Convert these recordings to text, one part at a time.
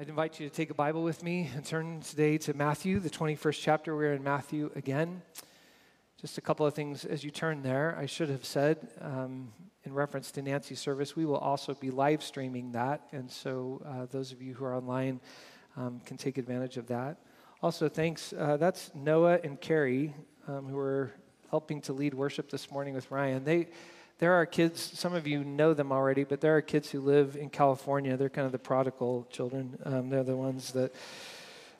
I'd invite you to take a Bible with me and turn today to Matthew, the 21st chapter. We're in Matthew again. Just a couple of things as you turn there. I should have said, um, in reference to Nancy's service, we will also be live streaming that. And so uh, those of you who are online um, can take advantage of that. Also, thanks. Uh, that's Noah and Carrie um, who are helping to lead worship this morning with Ryan. They there are kids, some of you know them already, but there are kids who live in California. They're kind of the prodigal children. Um, they're the ones that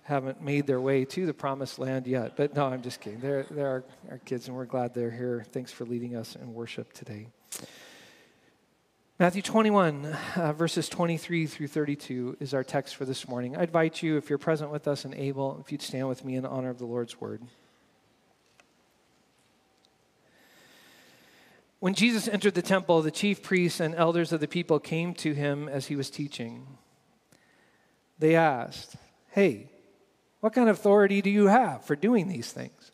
haven't made their way to the promised land yet. But no, I'm just kidding. They're, they're our, our kids, and we're glad they're here. Thanks for leading us in worship today. Matthew 21, uh, verses 23 through 32 is our text for this morning. I invite you, if you're present with us and able, if you'd stand with me in honor of the Lord's word. When Jesus entered the temple, the chief priests and elders of the people came to him as he was teaching. They asked, Hey, what kind of authority do you have for doing these things?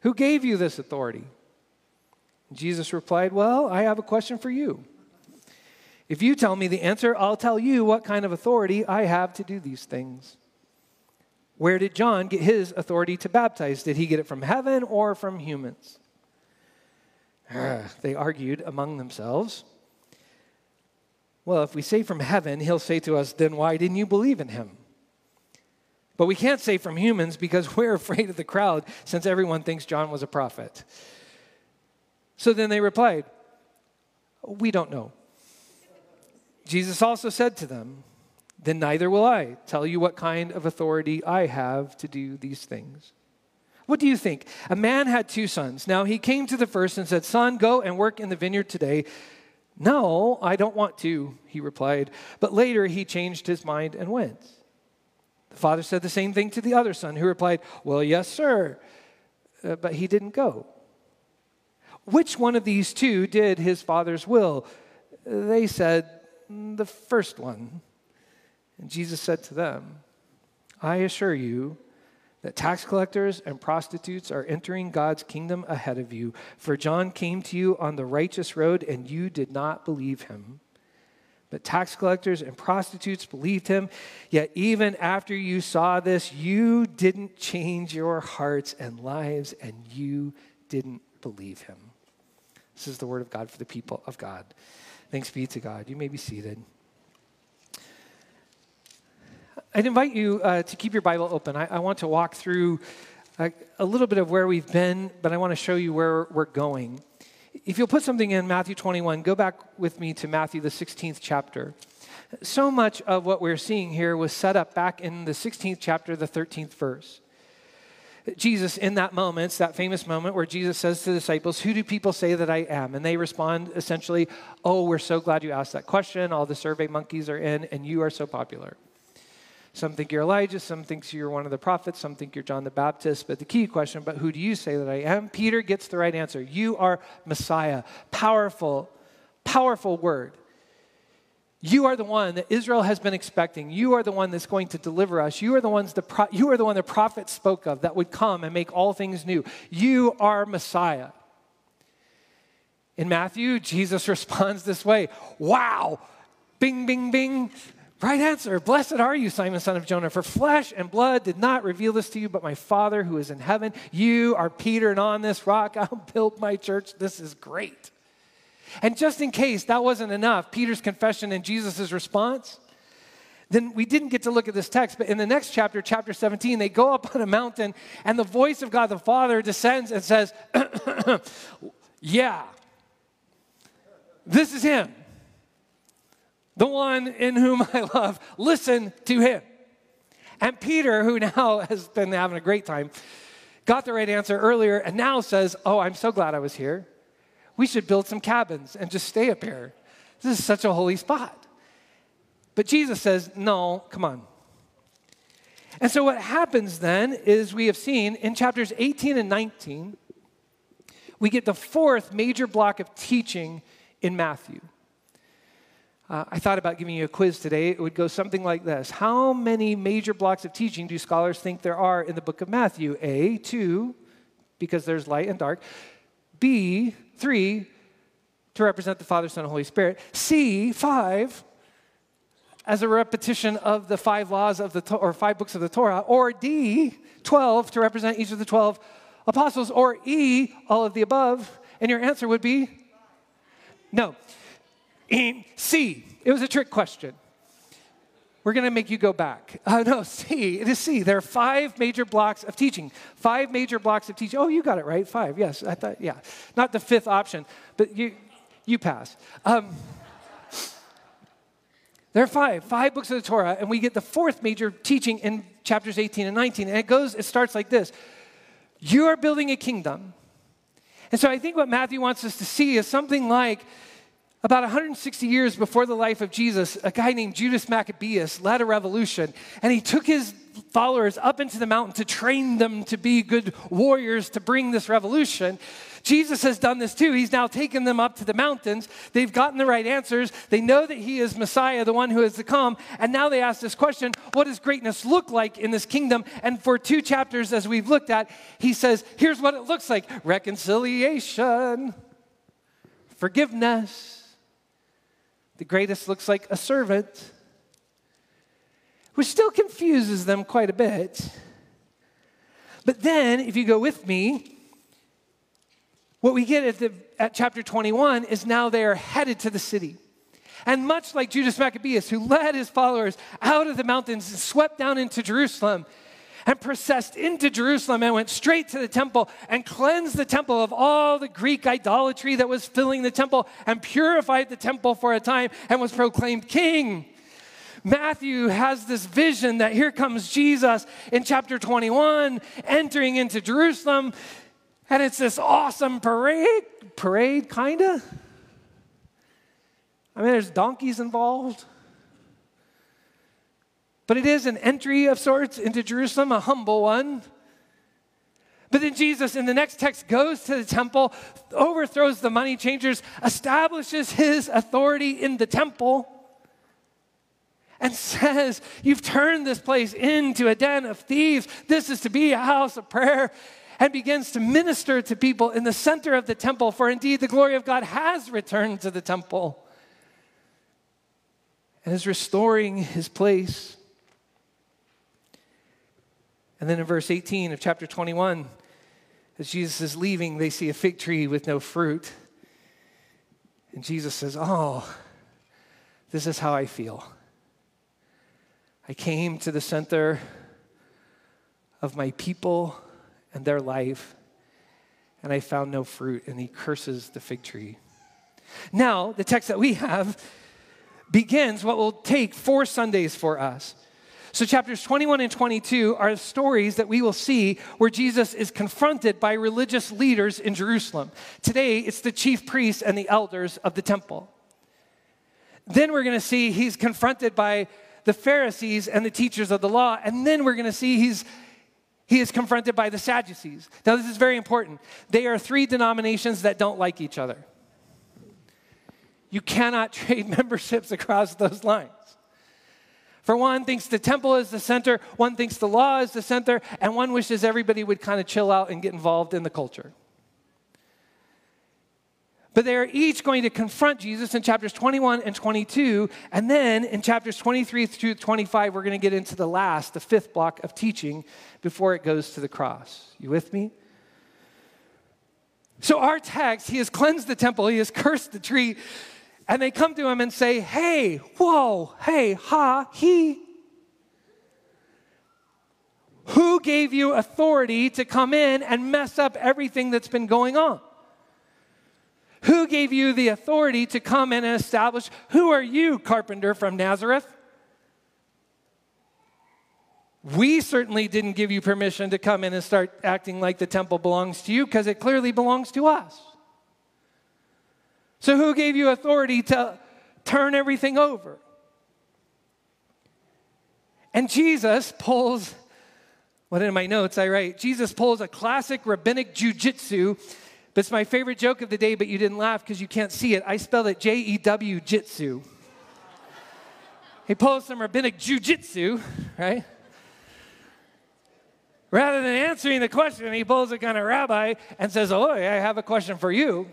Who gave you this authority? Jesus replied, Well, I have a question for you. If you tell me the answer, I'll tell you what kind of authority I have to do these things. Where did John get his authority to baptize? Did he get it from heaven or from humans? they argued among themselves. Well, if we say from heaven, he'll say to us, then why didn't you believe in him? But we can't say from humans because we're afraid of the crowd since everyone thinks John was a prophet. So then they replied, We don't know. Jesus also said to them, Then neither will I tell you what kind of authority I have to do these things. What do you think? A man had two sons. Now he came to the first and said, Son, go and work in the vineyard today. No, I don't want to, he replied. But later he changed his mind and went. The father said the same thing to the other son, who replied, Well, yes, sir. Uh, but he didn't go. Which one of these two did his father's will? They said, The first one. And Jesus said to them, I assure you, that tax collectors and prostitutes are entering God's kingdom ahead of you. For John came to you on the righteous road, and you did not believe him. But tax collectors and prostitutes believed him. Yet, even after you saw this, you didn't change your hearts and lives, and you didn't believe him. This is the word of God for the people of God. Thanks be to God. You may be seated. I'd invite you uh, to keep your Bible open. I, I want to walk through a, uh, a, little bit of where we've been, but I want to show you where we're going. If you'll put something in Matthew 21, go back with me to Matthew, the 16th chapter. So much of what we're seeing here was set up back in the 16th chapter, the 13th verse. Jesus, in that moment, that famous moment where Jesus says to the disciples, Who do people say that I am? And they respond essentially, Oh, we're so glad you asked that question. All the survey monkeys are in, and you are so popular. Some think you're Elijah, some think you're one of the prophets, some think you're John the Baptist. But the key question, but who do you say that I am? Peter gets the right answer. You are Messiah. Powerful, powerful word. You are the one that Israel has been expecting. You are the one that's going to deliver us. You are the ones the pro- you are the one the prophet spoke of that would come and make all things new. You are Messiah. In Matthew, Jesus responds this way Wow, bing, bing, bing. Right answer. Blessed are you, Simon, son of Jonah, for flesh and blood did not reveal this to you, but my Father who is in heaven. You are Peter, and on this rock I'll build my church. This is great. And just in case that wasn't enough, Peter's confession and Jesus' response, then we didn't get to look at this text, but in the next chapter, chapter 17, they go up on a mountain, and the voice of God the Father descends and says, Yeah, this is him the one in whom I love, listen to him. And Peter, who now has been having a great time, got the right answer earlier and now says, Oh, I'm so glad I was here. We should build some cabins and just stay up here. This is such a holy spot. But Jesus says, No, come on. And so what happens then is we have seen in chapters 18 and 19, we get the fourth major block of teaching in Matthew. Uh, I thought about giving you a quiz today. It would go something like this How many major blocks of teaching do scholars think there are in the book of Matthew? A, two, because there's light and dark. B, three, to represent the Father, Son, and Holy Spirit. C, five, as a repetition of the five laws of the, or five books of the Torah, or D, 12 to represent each of the 12 apostles, or E, all of the above? And your answer would be no. C, it was a trick question. We're going to make you go back. Uh, no, C, it is C. There are five major blocks of teaching. Five major blocks of teaching. Oh, you got it right. Five. Yes, I thought, yeah. Not the fifth option, but you, you pass. Um, there are five, five books of the Torah, and we get the fourth major teaching in chapters 18 and 19. And it goes, it starts like this You are building a kingdom. And so I think what Matthew wants us to see is something like about 160 years before the life of Jesus, a guy named Judas Maccabeus led a revolution, and he took his followers up into the mountain to train them to be good warriors to bring this revolution. Jesus has done this too. He's now taken them up to the mountains. They've gotten the right answers. They know that he is Messiah, the one who is to come. And now they ask this question what does greatness look like in this kingdom? And for two chapters, as we've looked at, he says, here's what it looks like reconciliation, forgiveness. The greatest looks like a servant, which still confuses them quite a bit. But then, if you go with me, what we get at, the, at chapter 21 is now they are headed to the city. And much like Judas Maccabeus, who led his followers out of the mountains and swept down into Jerusalem and processed into Jerusalem and went straight to the temple and cleansed the temple of all the Greek idolatry that was filling the temple and purified the temple for a time and was proclaimed king. Matthew has this vision that here comes Jesus in chapter 21 entering into Jerusalem and it's this awesome parade, parade, kinda. I mean, there's donkeys involved. But it is an entry of sorts into Jerusalem, a humble one. But then Jesus, in the next text, goes to the temple, overthrows the money changers, establishes his authority in the temple, and says, You've turned this place into a den of thieves. This is to be a house of prayer and begins to minister to people in the center of the temple, for indeed the glory of God has returned to the temple and is restoring his place. And then in verse 18 of chapter 21, as Jesus is leaving, they see a fig tree with no fruit. And Jesus says, Oh, this is how I feel. I came to the center of my people and their life, and I found no fruit. And he curses the fig tree. Now, the text that we have begins what will take four Sundays for us. So, chapters 21 and 22 are stories that we will see where Jesus is confronted by religious leaders in Jerusalem. Today, it's the chief priests and the elders of the temple. Then we're going to see he's confronted by the Pharisees and the teachers of the law. And then we're going to see he's he is confronted by the Sadducees. Now, this is very important. They are three denominations that don't like each other. You cannot trade memberships across those lines. For one thinks the temple is the center, one thinks the law is the center, and one wishes everybody would kind of chill out and get involved in the culture. But they are each going to confront Jesus in chapters 21 and 22. And then in chapters 23 through 25, we're going to get into the last, the fifth block of teaching before it goes to the cross. You with me? So, our text, he has cleansed the temple, he has cursed the tree. And they come to him and say, Hey, whoa, hey, ha, he. Who gave you authority to come in and mess up everything that's been going on? Who gave you the authority to come in and establish? Who are you, carpenter from Nazareth? We certainly didn't give you permission to come in and start acting like the temple belongs to you because it clearly belongs to us. So, who gave you authority to turn everything over? And Jesus pulls, what in my notes I write, Jesus pulls a classic rabbinic jujitsu it's my favorite joke of the day, but you didn't laugh because you can't see it. I spelled it J E W jitsu. he pulls some rabbinic jujitsu, right? Rather than answering the question, he pulls a kind of rabbi and says, Oh, I have a question for you.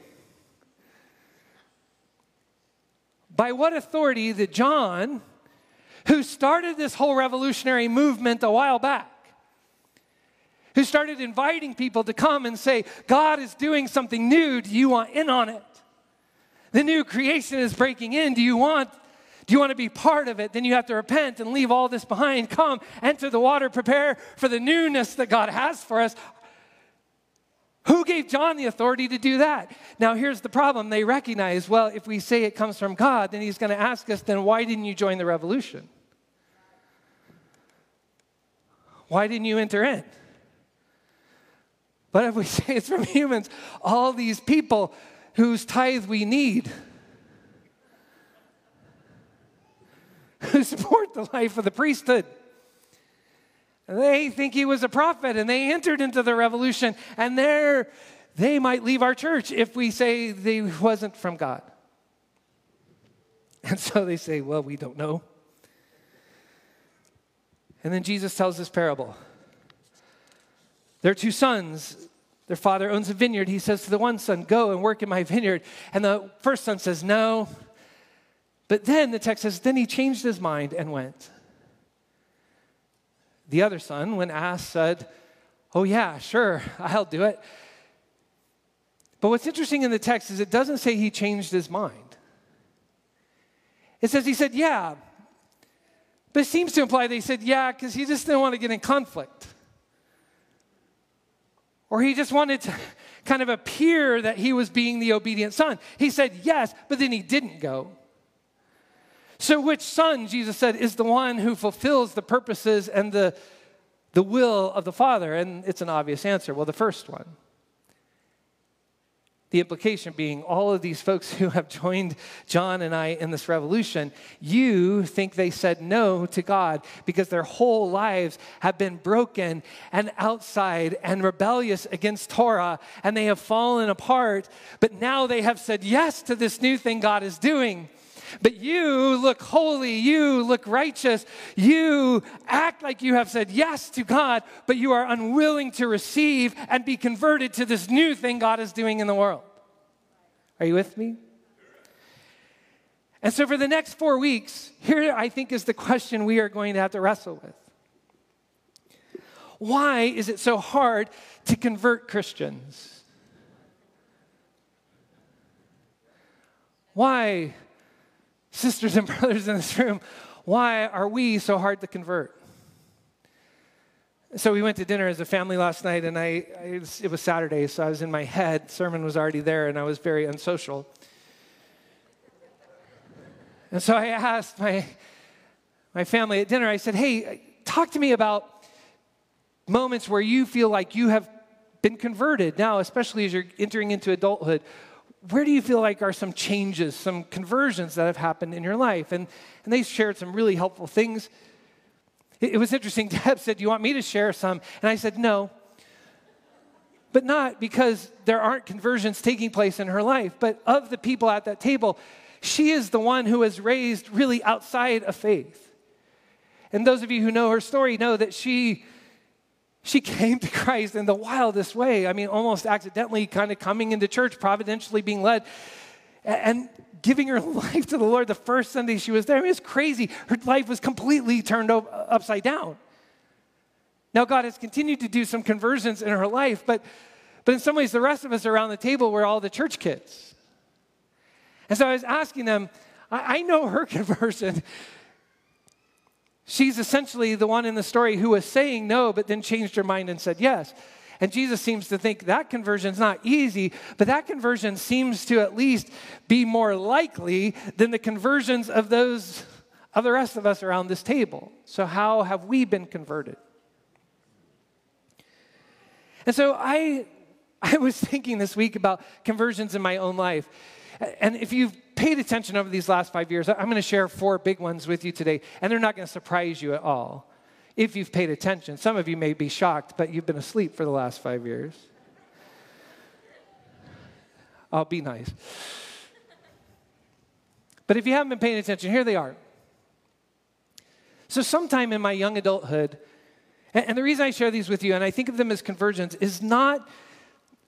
By what authority did John who started this whole revolutionary movement a while back, who started inviting people to come and say, God is doing something new. Do you want in on it? The new creation is breaking in. Do you want do you want to be part of it? Then you have to repent and leave all this behind. Come, enter the water, prepare for the newness that God has for us. Who gave John the authority to do that? Now, here's the problem. They recognize, well, if we say it comes from God, then he's going to ask us, then why didn't you join the revolution? Why didn't you enter in? But if we say it's from humans, all these people whose tithe we need, who support the life of the priesthood, they think he was a prophet and they entered into the revolution, and there they might leave our church if we say they wasn't from God. And so they say, Well, we don't know. And then Jesus tells this parable. There are two sons. Their father owns a vineyard. He says to the one son, Go and work in my vineyard. And the first son says, No. But then the text says, Then he changed his mind and went. The other son, when asked, said, Oh, yeah, sure, I'll do it. But what's interesting in the text is it doesn't say he changed his mind. It says he said, Yeah. But it seems to imply he said, Yeah, because he just didn't want to get in conflict. Or he just wanted to kind of appear that he was being the obedient son. He said yes, but then he didn't go. So, which son, Jesus said, is the one who fulfills the purposes and the, the will of the Father? And it's an obvious answer. Well, the first one. The implication being all of these folks who have joined John and I in this revolution, you think they said no to God because their whole lives have been broken and outside and rebellious against Torah and they have fallen apart. But now they have said yes to this new thing God is doing. But you look holy, you look righteous, you act like you have said yes to God, but you are unwilling to receive and be converted to this new thing God is doing in the world. Are you with me? And so, for the next four weeks, here I think is the question we are going to have to wrestle with. Why is it so hard to convert Christians? Why sisters and brothers in this room, why are we so hard to convert? So we went to dinner as a family last night, and I, I it was Saturday, so I was in my head. Sermon was already there, and I was very unsocial. And so I asked my, my family at dinner, I said, hey, talk to me about moments where you feel like you have been converted now, especially as you're entering into adulthood where do you feel like are some changes, some conversions that have happened in your life? And, and they shared some really helpful things. It, it was interesting. Deb said, Do you want me to share some? And I said, No. But not because there aren't conversions taking place in her life, but of the people at that table, she is the one who was raised really outside of faith. And those of you who know her story know that she she came to Christ in the wildest way. I mean, almost accidentally, kind of coming into church, providentially being led, and giving her life to the Lord the first Sunday she was there. I mean, it's crazy. Her life was completely turned upside down. Now, God has continued to do some conversions in her life, but, but in some ways, the rest of us around the table were all the church kids. And so I was asking them, I, I know her conversion She's essentially the one in the story who was saying no, but then changed her mind and said yes. And Jesus seems to think that conversion is not easy, but that conversion seems to at least be more likely than the conversions of those of the rest of us around this table. So how have we been converted? And so I I was thinking this week about conversions in my own life. And if you've paid attention over these last five years, I'm going to share four big ones with you today, and they're not going to surprise you at all if you've paid attention. Some of you may be shocked, but you've been asleep for the last five years. I'll be nice. But if you haven't been paying attention, here they are. So, sometime in my young adulthood, and the reason I share these with you, and I think of them as conversions, is not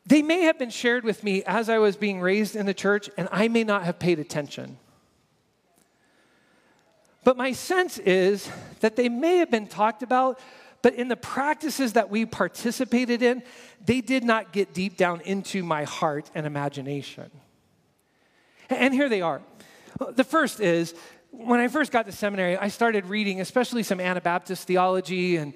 they may have been shared with me as I was being raised in the church, and I may not have paid attention. But my sense is that they may have been talked about, but in the practices that we participated in, they did not get deep down into my heart and imagination. And here they are. The first is when I first got to seminary, I started reading, especially some Anabaptist theology and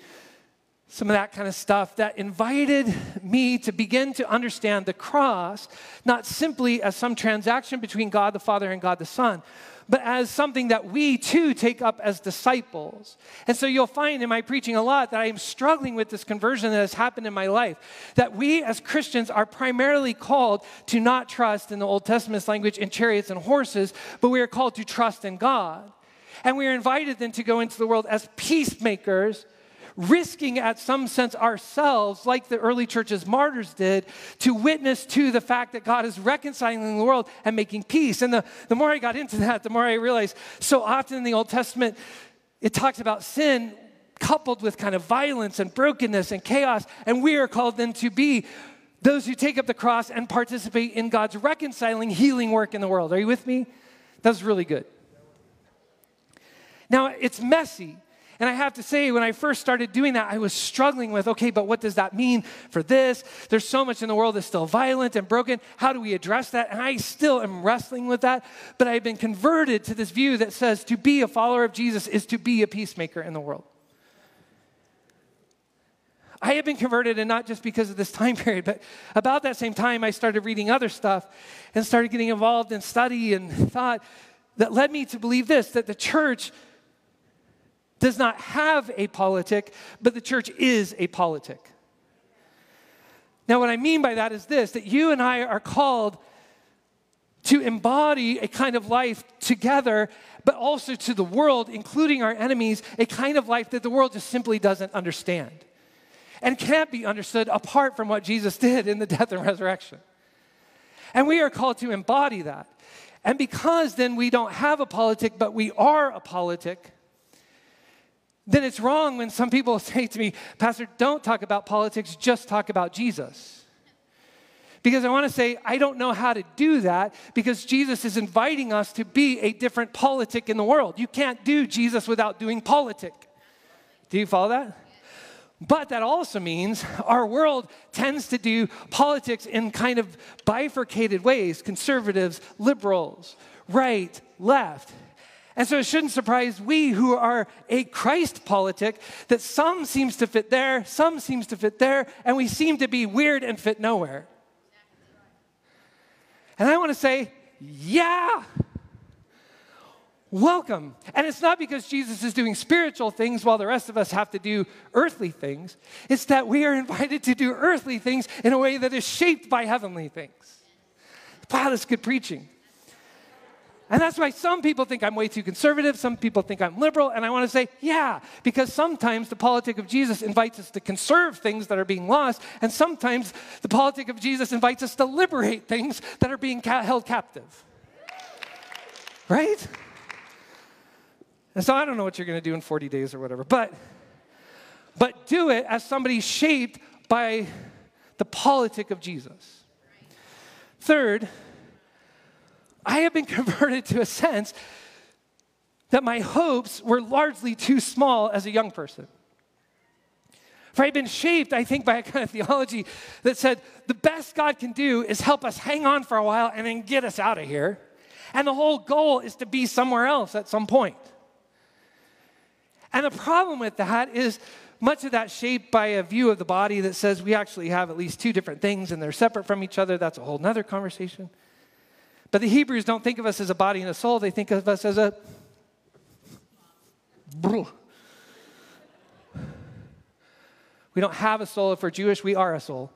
some of that kind of stuff that invited me to begin to understand the cross not simply as some transaction between God the Father and God the Son, but as something that we too take up as disciples. And so you'll find in my preaching a lot that I am struggling with this conversion that has happened in my life. That we as Christians are primarily called to not trust in the Old Testament's language in chariots and horses, but we are called to trust in God. And we are invited then to go into the world as peacemakers risking at some sense ourselves, like the early church's martyrs did, to witness to the fact that God is reconciling the world and making peace. And the, the more I got into that, the more I realized so often in the Old Testament, it talks about sin coupled with kind of violence and brokenness and chaos. And we are called then to be those who take up the cross and participate in God's reconciling, healing work in the world. Are you with me? That's really good. Now, it's messy and I have to say, when I first started doing that, I was struggling with okay, but what does that mean for this? There's so much in the world that's still violent and broken. How do we address that? And I still am wrestling with that. But I've been converted to this view that says to be a follower of Jesus is to be a peacemaker in the world. I have been converted, and not just because of this time period, but about that same time, I started reading other stuff and started getting involved in study and thought that led me to believe this that the church does not have a politic, but the church is a politic. Now, what I mean by that is this that you and I are called to embody a kind of life together, but also to the world, including our enemies, a kind of life that the world just simply doesn't understand and can't be understood apart from what Jesus did in the death and resurrection. And we are called to embody that. And because then we don't have a politic, but we are a politic, then it's wrong when some people say to me, Pastor, don't talk about politics, just talk about Jesus. Because I want to say, I don't know how to do that because Jesus is inviting us to be a different politic in the world. You can't do Jesus without doing politic. Do you follow that? But that also means our world tends to do politics in kind of bifurcated ways conservatives, liberals, right, left. And so it shouldn't surprise we who are a Christ politic that some seems to fit there, some seems to fit there, and we seem to be weird and fit nowhere. And I want to say, yeah, welcome. And it's not because Jesus is doing spiritual things while the rest of us have to do earthly things. It's that we are invited to do earthly things in a way that is shaped by heavenly things. Wow, that's good preaching. And that's why some people think I'm way too conservative, some people think I'm liberal, and I want to say, yeah, because sometimes the politic of Jesus invites us to conserve things that are being lost, and sometimes the politic of Jesus invites us to liberate things that are being ca- held captive. Right? And so I don't know what you're going to do in 40 days or whatever, but but do it as somebody shaped by the politic of Jesus. Third, I have been converted to a sense that my hopes were largely too small as a young person. For I've been shaped, I think, by a kind of theology that said the best God can do is help us hang on for a while and then get us out of here. And the whole goal is to be somewhere else at some point. And the problem with that is much of that shaped by a view of the body that says we actually have at least two different things and they're separate from each other. That's a whole nother conversation. But the Hebrews don't think of us as a body and a soul, they think of us as a. We don't have a soul. If we're Jewish, we are a soul.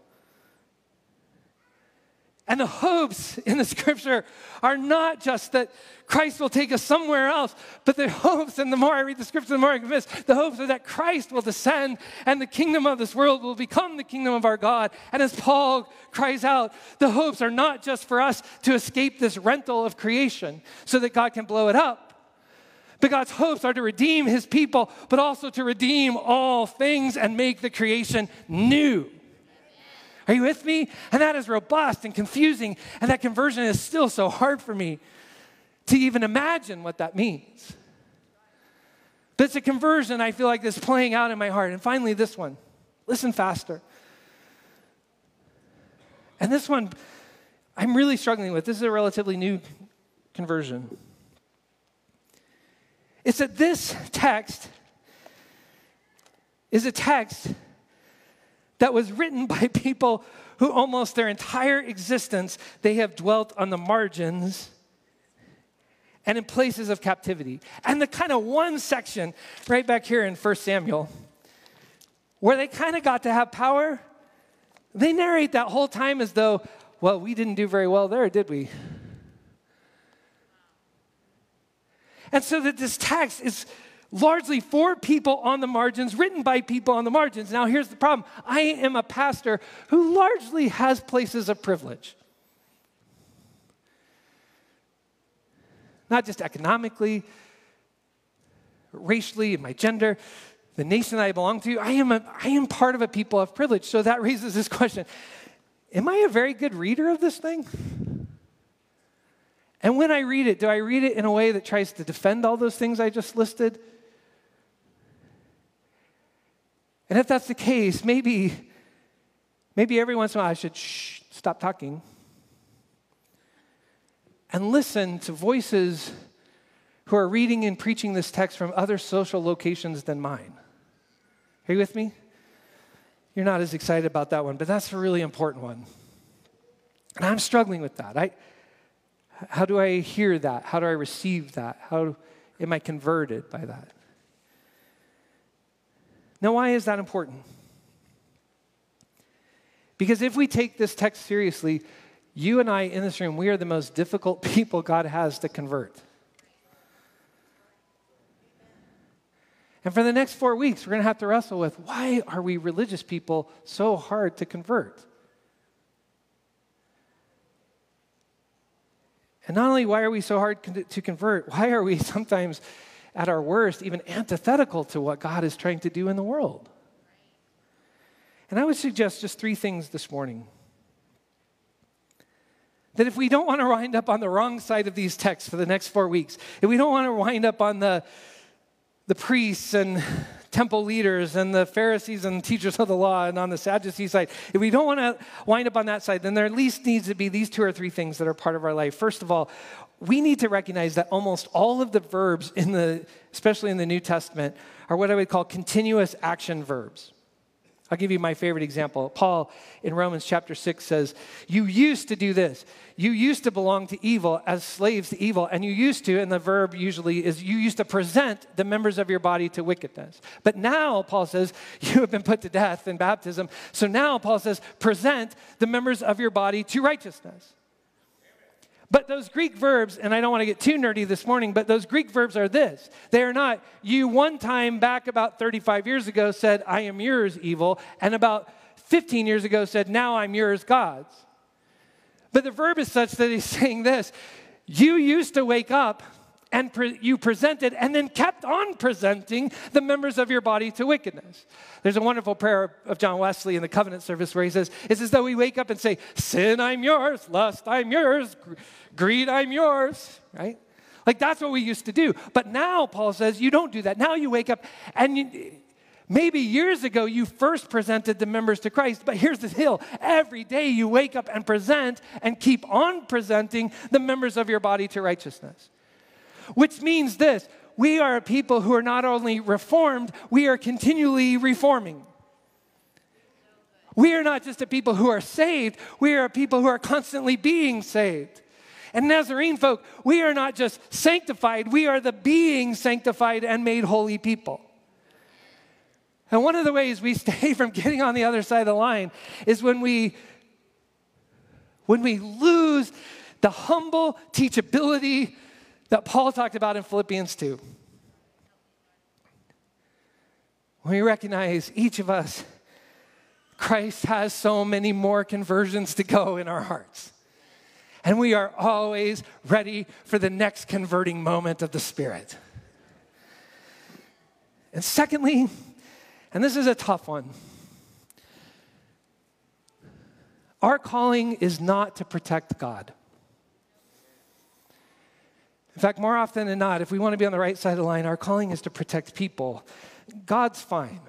And the hopes in the scripture are not just that Christ will take us somewhere else, but the hopes, and the more I read the scripture, the more I'm the hopes are that Christ will descend and the kingdom of this world will become the kingdom of our God. And as Paul cries out, the hopes are not just for us to escape this rental of creation so that God can blow it up. But God's hopes are to redeem his people, but also to redeem all things and make the creation new. Are you with me? And that is robust and confusing, and that conversion is still so hard for me to even imagine what that means. But it's a conversion I feel like that's playing out in my heart. And finally, this one. Listen faster. And this one, I'm really struggling with. This is a relatively new conversion. It's that this text is a text that was written by people who almost their entire existence they have dwelt on the margins and in places of captivity. And the kind of one section right back here in 1 Samuel where they kind of got to have power, they narrate that whole time as though, well, we didn't do very well there, did we? And so that this text is largely for people on the margins, written by people on the margins. Now, here's the problem I am a pastor who largely has places of privilege. Not just economically, racially, my gender, the nation I belong to. I am, a, I am part of a people of privilege. So that raises this question Am I a very good reader of this thing? And when I read it, do I read it in a way that tries to defend all those things I just listed? And if that's the case, maybe, maybe every once in a while I should shh, stop talking and listen to voices who are reading and preaching this text from other social locations than mine. Are you with me? You're not as excited about that one, but that's a really important one. And I'm struggling with that. I, how do I hear that? How do I receive that? How am I converted by that? Now, why is that important? Because if we take this text seriously, you and I in this room, we are the most difficult people God has to convert. And for the next four weeks, we're going to have to wrestle with why are we religious people so hard to convert? And not only why are we so hard to convert, why are we sometimes at our worst even antithetical to what God is trying to do in the world? And I would suggest just three things this morning. That if we don't want to wind up on the wrong side of these texts for the next four weeks, if we don't want to wind up on the, the priests and temple leaders and the Pharisees and teachers of the law and on the Sadducee side, if we don't want to wind up on that side, then there at least needs to be these two or three things that are part of our life. First of all, we need to recognize that almost all of the verbs in the, especially in the New Testament, are what I would call continuous action verbs. I'll give you my favorite example. Paul in Romans chapter 6 says, You used to do this. You used to belong to evil as slaves to evil. And you used to, and the verb usually is you used to present the members of your body to wickedness. But now, Paul says, you have been put to death in baptism. So now, Paul says, present the members of your body to righteousness. But those Greek verbs, and I don't want to get too nerdy this morning, but those Greek verbs are this. They are not, you one time back about 35 years ago said, I am yours, evil, and about 15 years ago said, now I'm yours, God's. But the verb is such that he's saying this you used to wake up and pre- you presented and then kept on presenting the members of your body to wickedness. There's a wonderful prayer of John Wesley in the covenant service where he says, It's as though we wake up and say, Sin, I'm yours, lust, I'm yours, greed, I'm yours, right? Like that's what we used to do. But now, Paul says, you don't do that. Now you wake up and you, maybe years ago you first presented the members to Christ, but here's the deal every day you wake up and present and keep on presenting the members of your body to righteousness. Which means this we are a people who are not only reformed, we are continually reforming. We are not just a people who are saved, we are a people who are constantly being saved. And Nazarene folk, we are not just sanctified, we are the being sanctified and made holy people. And one of the ways we stay from getting on the other side of the line is when we when we lose the humble teachability that Paul talked about in Philippians 2. When we recognize each of us, Christ has so many more conversions to go in our hearts. And we are always ready for the next converting moment of the Spirit. And secondly, and this is a tough one, our calling is not to protect God. In fact, more often than not, if we want to be on the right side of the line, our calling is to protect people. God's fine.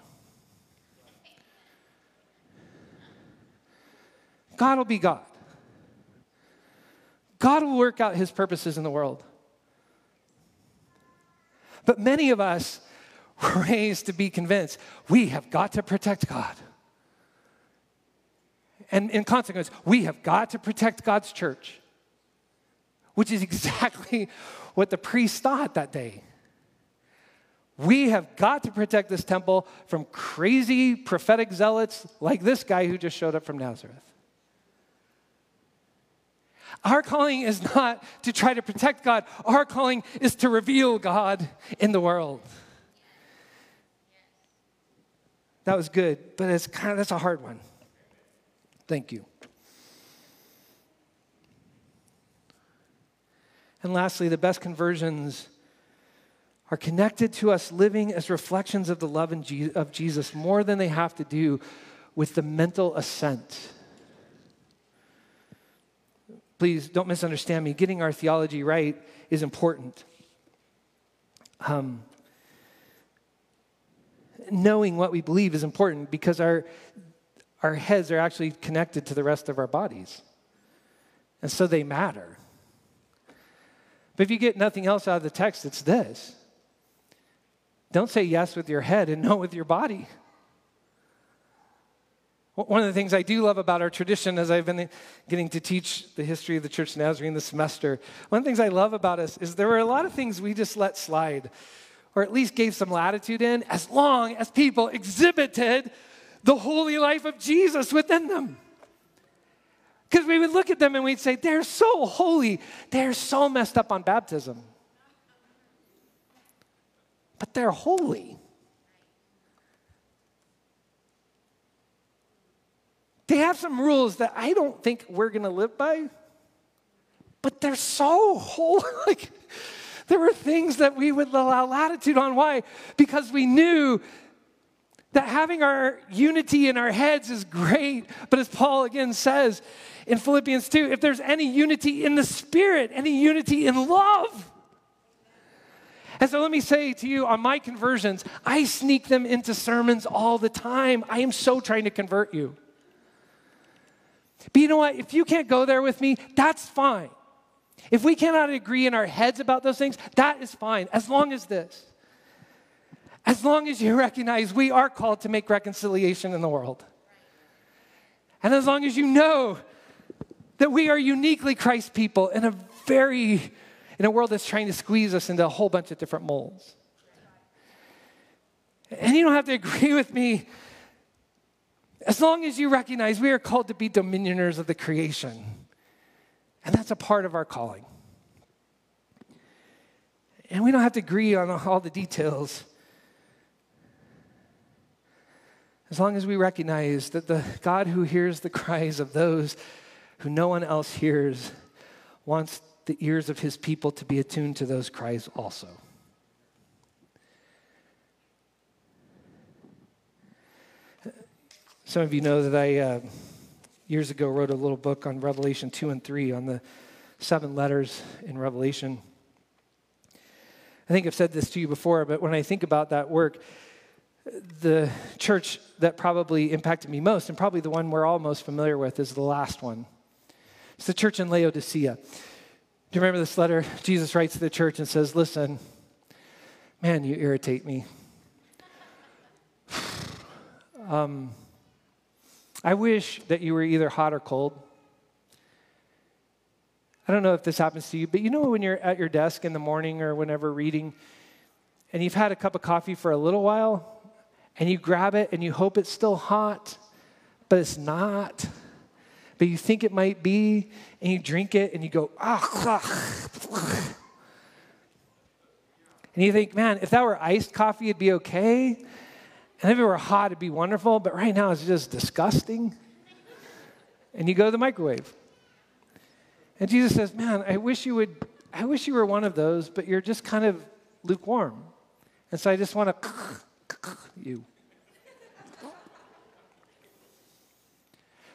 God will be God. God will work out his purposes in the world. But many of us were raised to be convinced we have got to protect God. And in consequence, we have got to protect God's church, which is exactly what the priests thought that day. We have got to protect this temple from crazy prophetic zealots like this guy who just showed up from Nazareth. Our calling is not to try to protect God, our calling is to reveal God in the world. That was good, but it's kind of that's a hard one. Thank you. And lastly, the best conversions are connected to us living as reflections of the love of Jesus more than they have to do with the mental assent please don't misunderstand me. Getting our theology right is important. Um, knowing what we believe is important because our, our heads are actually connected to the rest of our bodies. And so they matter. But if you get nothing else out of the text, it's this don't say yes with your head and no with your body. One of the things I do love about our tradition as I've been getting to teach the history of the Church of Nazarene this semester, one of the things I love about us is there were a lot of things we just let slide, or at least gave some latitude in, as long as people exhibited the holy life of Jesus within them. Because we would look at them and we'd say, they're so holy, they're so messed up on baptism. But they're holy. They have some rules that I don't think we're going to live by, but they're so holy. like, there were things that we would allow latitude on. Why? Because we knew that having our unity in our heads is great. But as Paul again says in Philippians 2, if there's any unity in the spirit, any unity in love. And so let me say to you on my conversions, I sneak them into sermons all the time. I am so trying to convert you. But you know what? If you can't go there with me, that's fine. If we cannot agree in our heads about those things, that is fine, as long as this. As long as you recognize we are called to make reconciliation in the world. And as long as you know that we are uniquely Christ people in a very, in a world that's trying to squeeze us into a whole bunch of different molds. And you don't have to agree with me as long as you recognize we are called to be dominioners of the creation, and that's a part of our calling. And we don't have to agree on all the details. As long as we recognize that the God who hears the cries of those who no one else hears wants the ears of his people to be attuned to those cries also. Some of you know that I, uh, years ago, wrote a little book on Revelation 2 and 3 on the seven letters in Revelation. I think I've said this to you before, but when I think about that work, the church that probably impacted me most, and probably the one we're all most familiar with, is the last one. It's the church in Laodicea. Do you remember this letter? Jesus writes to the church and says, Listen, man, you irritate me. um, I wish that you were either hot or cold. I don't know if this happens to you, but you know when you're at your desk in the morning or whenever reading, and you've had a cup of coffee for a little while, and you grab it and you hope it's still hot, but it's not. But you think it might be, and you drink it and you go, ah. And you think, man, if that were iced coffee, it'd be okay. And if it were hot, it'd be wonderful, but right now it's just disgusting. And you go to the microwave. And Jesus says, Man, I wish you would, I wish you were one of those, but you're just kind of lukewarm. And so I just want to you.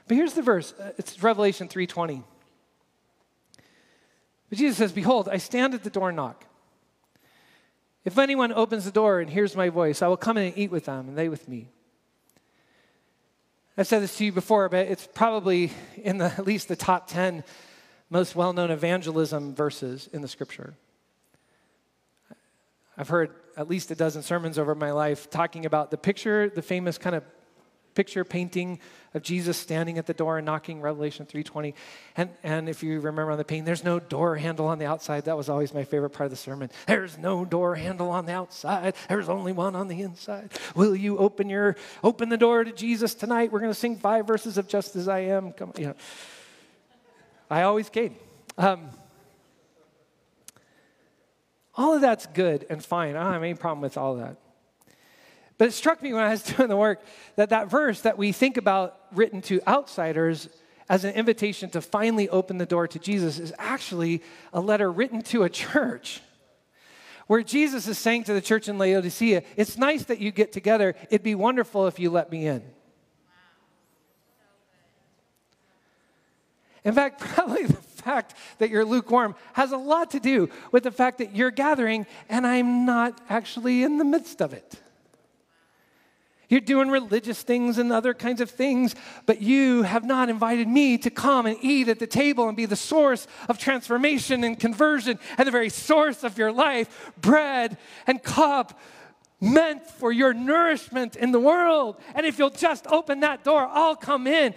But here's the verse. Uh, it's Revelation 3:20. But Jesus says, Behold, I stand at the door and knock. If anyone opens the door and hears my voice, I will come in and eat with them, and they with me. I've said this to you before, but it's probably in the, at least the top 10 most well known evangelism verses in the scripture. I've heard at least a dozen sermons over my life talking about the picture, the famous kind of picture painting of Jesus standing at the door and knocking, Revelation 3.20. And, and if you remember on the painting, there's no door handle on the outside. That was always my favorite part of the sermon. There's no door handle on the outside. There's only one on the inside. Will you open your open the door to Jesus tonight? We're going to sing five verses of Just As I Am. Come, you know. I always came. Um, all of that's good and fine. I don't have any problem with all that. But it struck me when I was doing the work that that verse that we think about written to outsiders as an invitation to finally open the door to Jesus is actually a letter written to a church. Where Jesus is saying to the church in Laodicea, It's nice that you get together. It'd be wonderful if you let me in. In fact, probably the fact that you're lukewarm has a lot to do with the fact that you're gathering and I'm not actually in the midst of it. You're doing religious things and other kinds of things, but you have not invited me to come and eat at the table and be the source of transformation and conversion and the very source of your life, bread and cup meant for your nourishment in the world. And if you'll just open that door, I'll come in.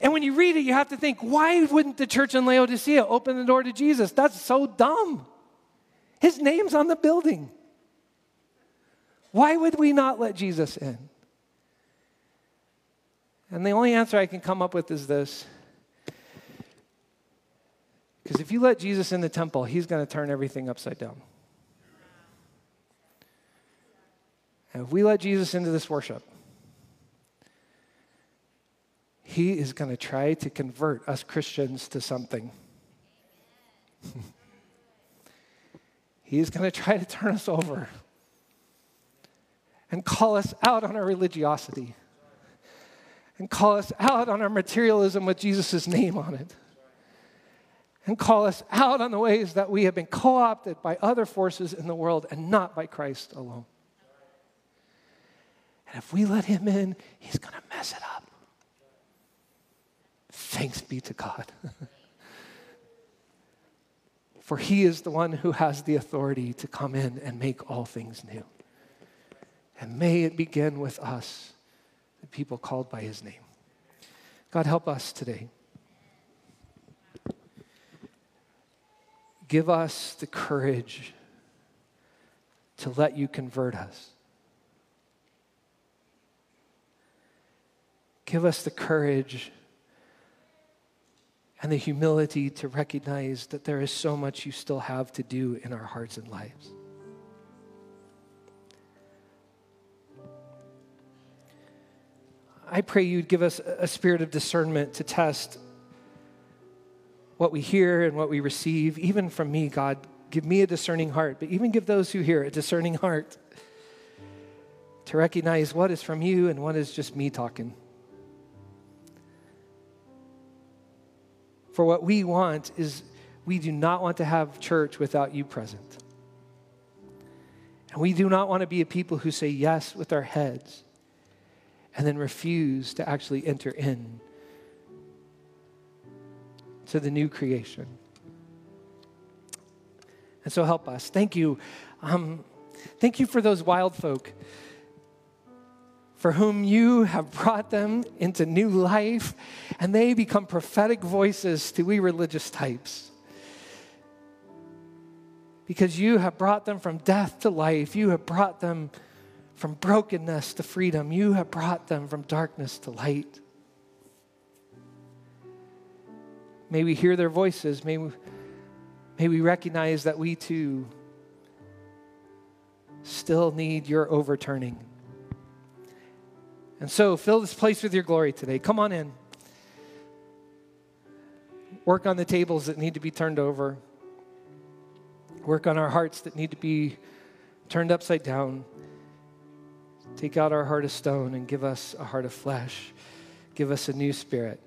And when you read it, you have to think, why wouldn't the church in Laodicea open the door to Jesus? That's so dumb. His name's on the building. Why would we not let Jesus in? And the only answer I can come up with is this. Because if you let Jesus in the temple, he's going to turn everything upside down. And if we let Jesus into this worship, he is going to try to convert us Christians to something. he is going to try to turn us over and call us out on our religiosity and call us out on our materialism with Jesus' name on it. And call us out on the ways that we have been co opted by other forces in the world and not by Christ alone. And if we let him in, he's going to mess it up. Thanks be to God. For he is the one who has the authority to come in and make all things new. And may it begin with us the people called by his name. God, help us today. Give us the courage to let you convert us. Give us the courage and the humility to recognize that there is so much you still have to do in our hearts and lives. I pray you'd give us a spirit of discernment to test what we hear and what we receive, even from me, God. Give me a discerning heart, but even give those who hear a discerning heart to recognize what is from you and what is just me talking. For what we want is we do not want to have church without you present. And we do not want to be a people who say yes with our heads and then refuse to actually enter in to the new creation. And so help us. Thank you. Um, thank you for those wild folk for whom you have brought them into new life and they become prophetic voices to we religious types. Because you have brought them from death to life, you have brought them from brokenness to freedom. You have brought them from darkness to light. May we hear their voices. May we, may we recognize that we too still need your overturning. And so fill this place with your glory today. Come on in. Work on the tables that need to be turned over. Work on our hearts that need to be turned upside down. Take out our heart of stone and give us a heart of flesh. Give us a new spirit.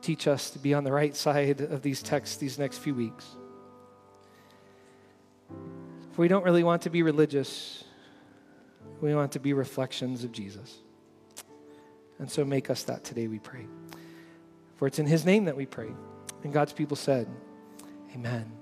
teach us to be on the right side of these texts these next few weeks. If we don't really want to be religious, we want to be reflections of Jesus. And so make us that today, we pray. For it's in his name that we pray. And God's people said, Amen.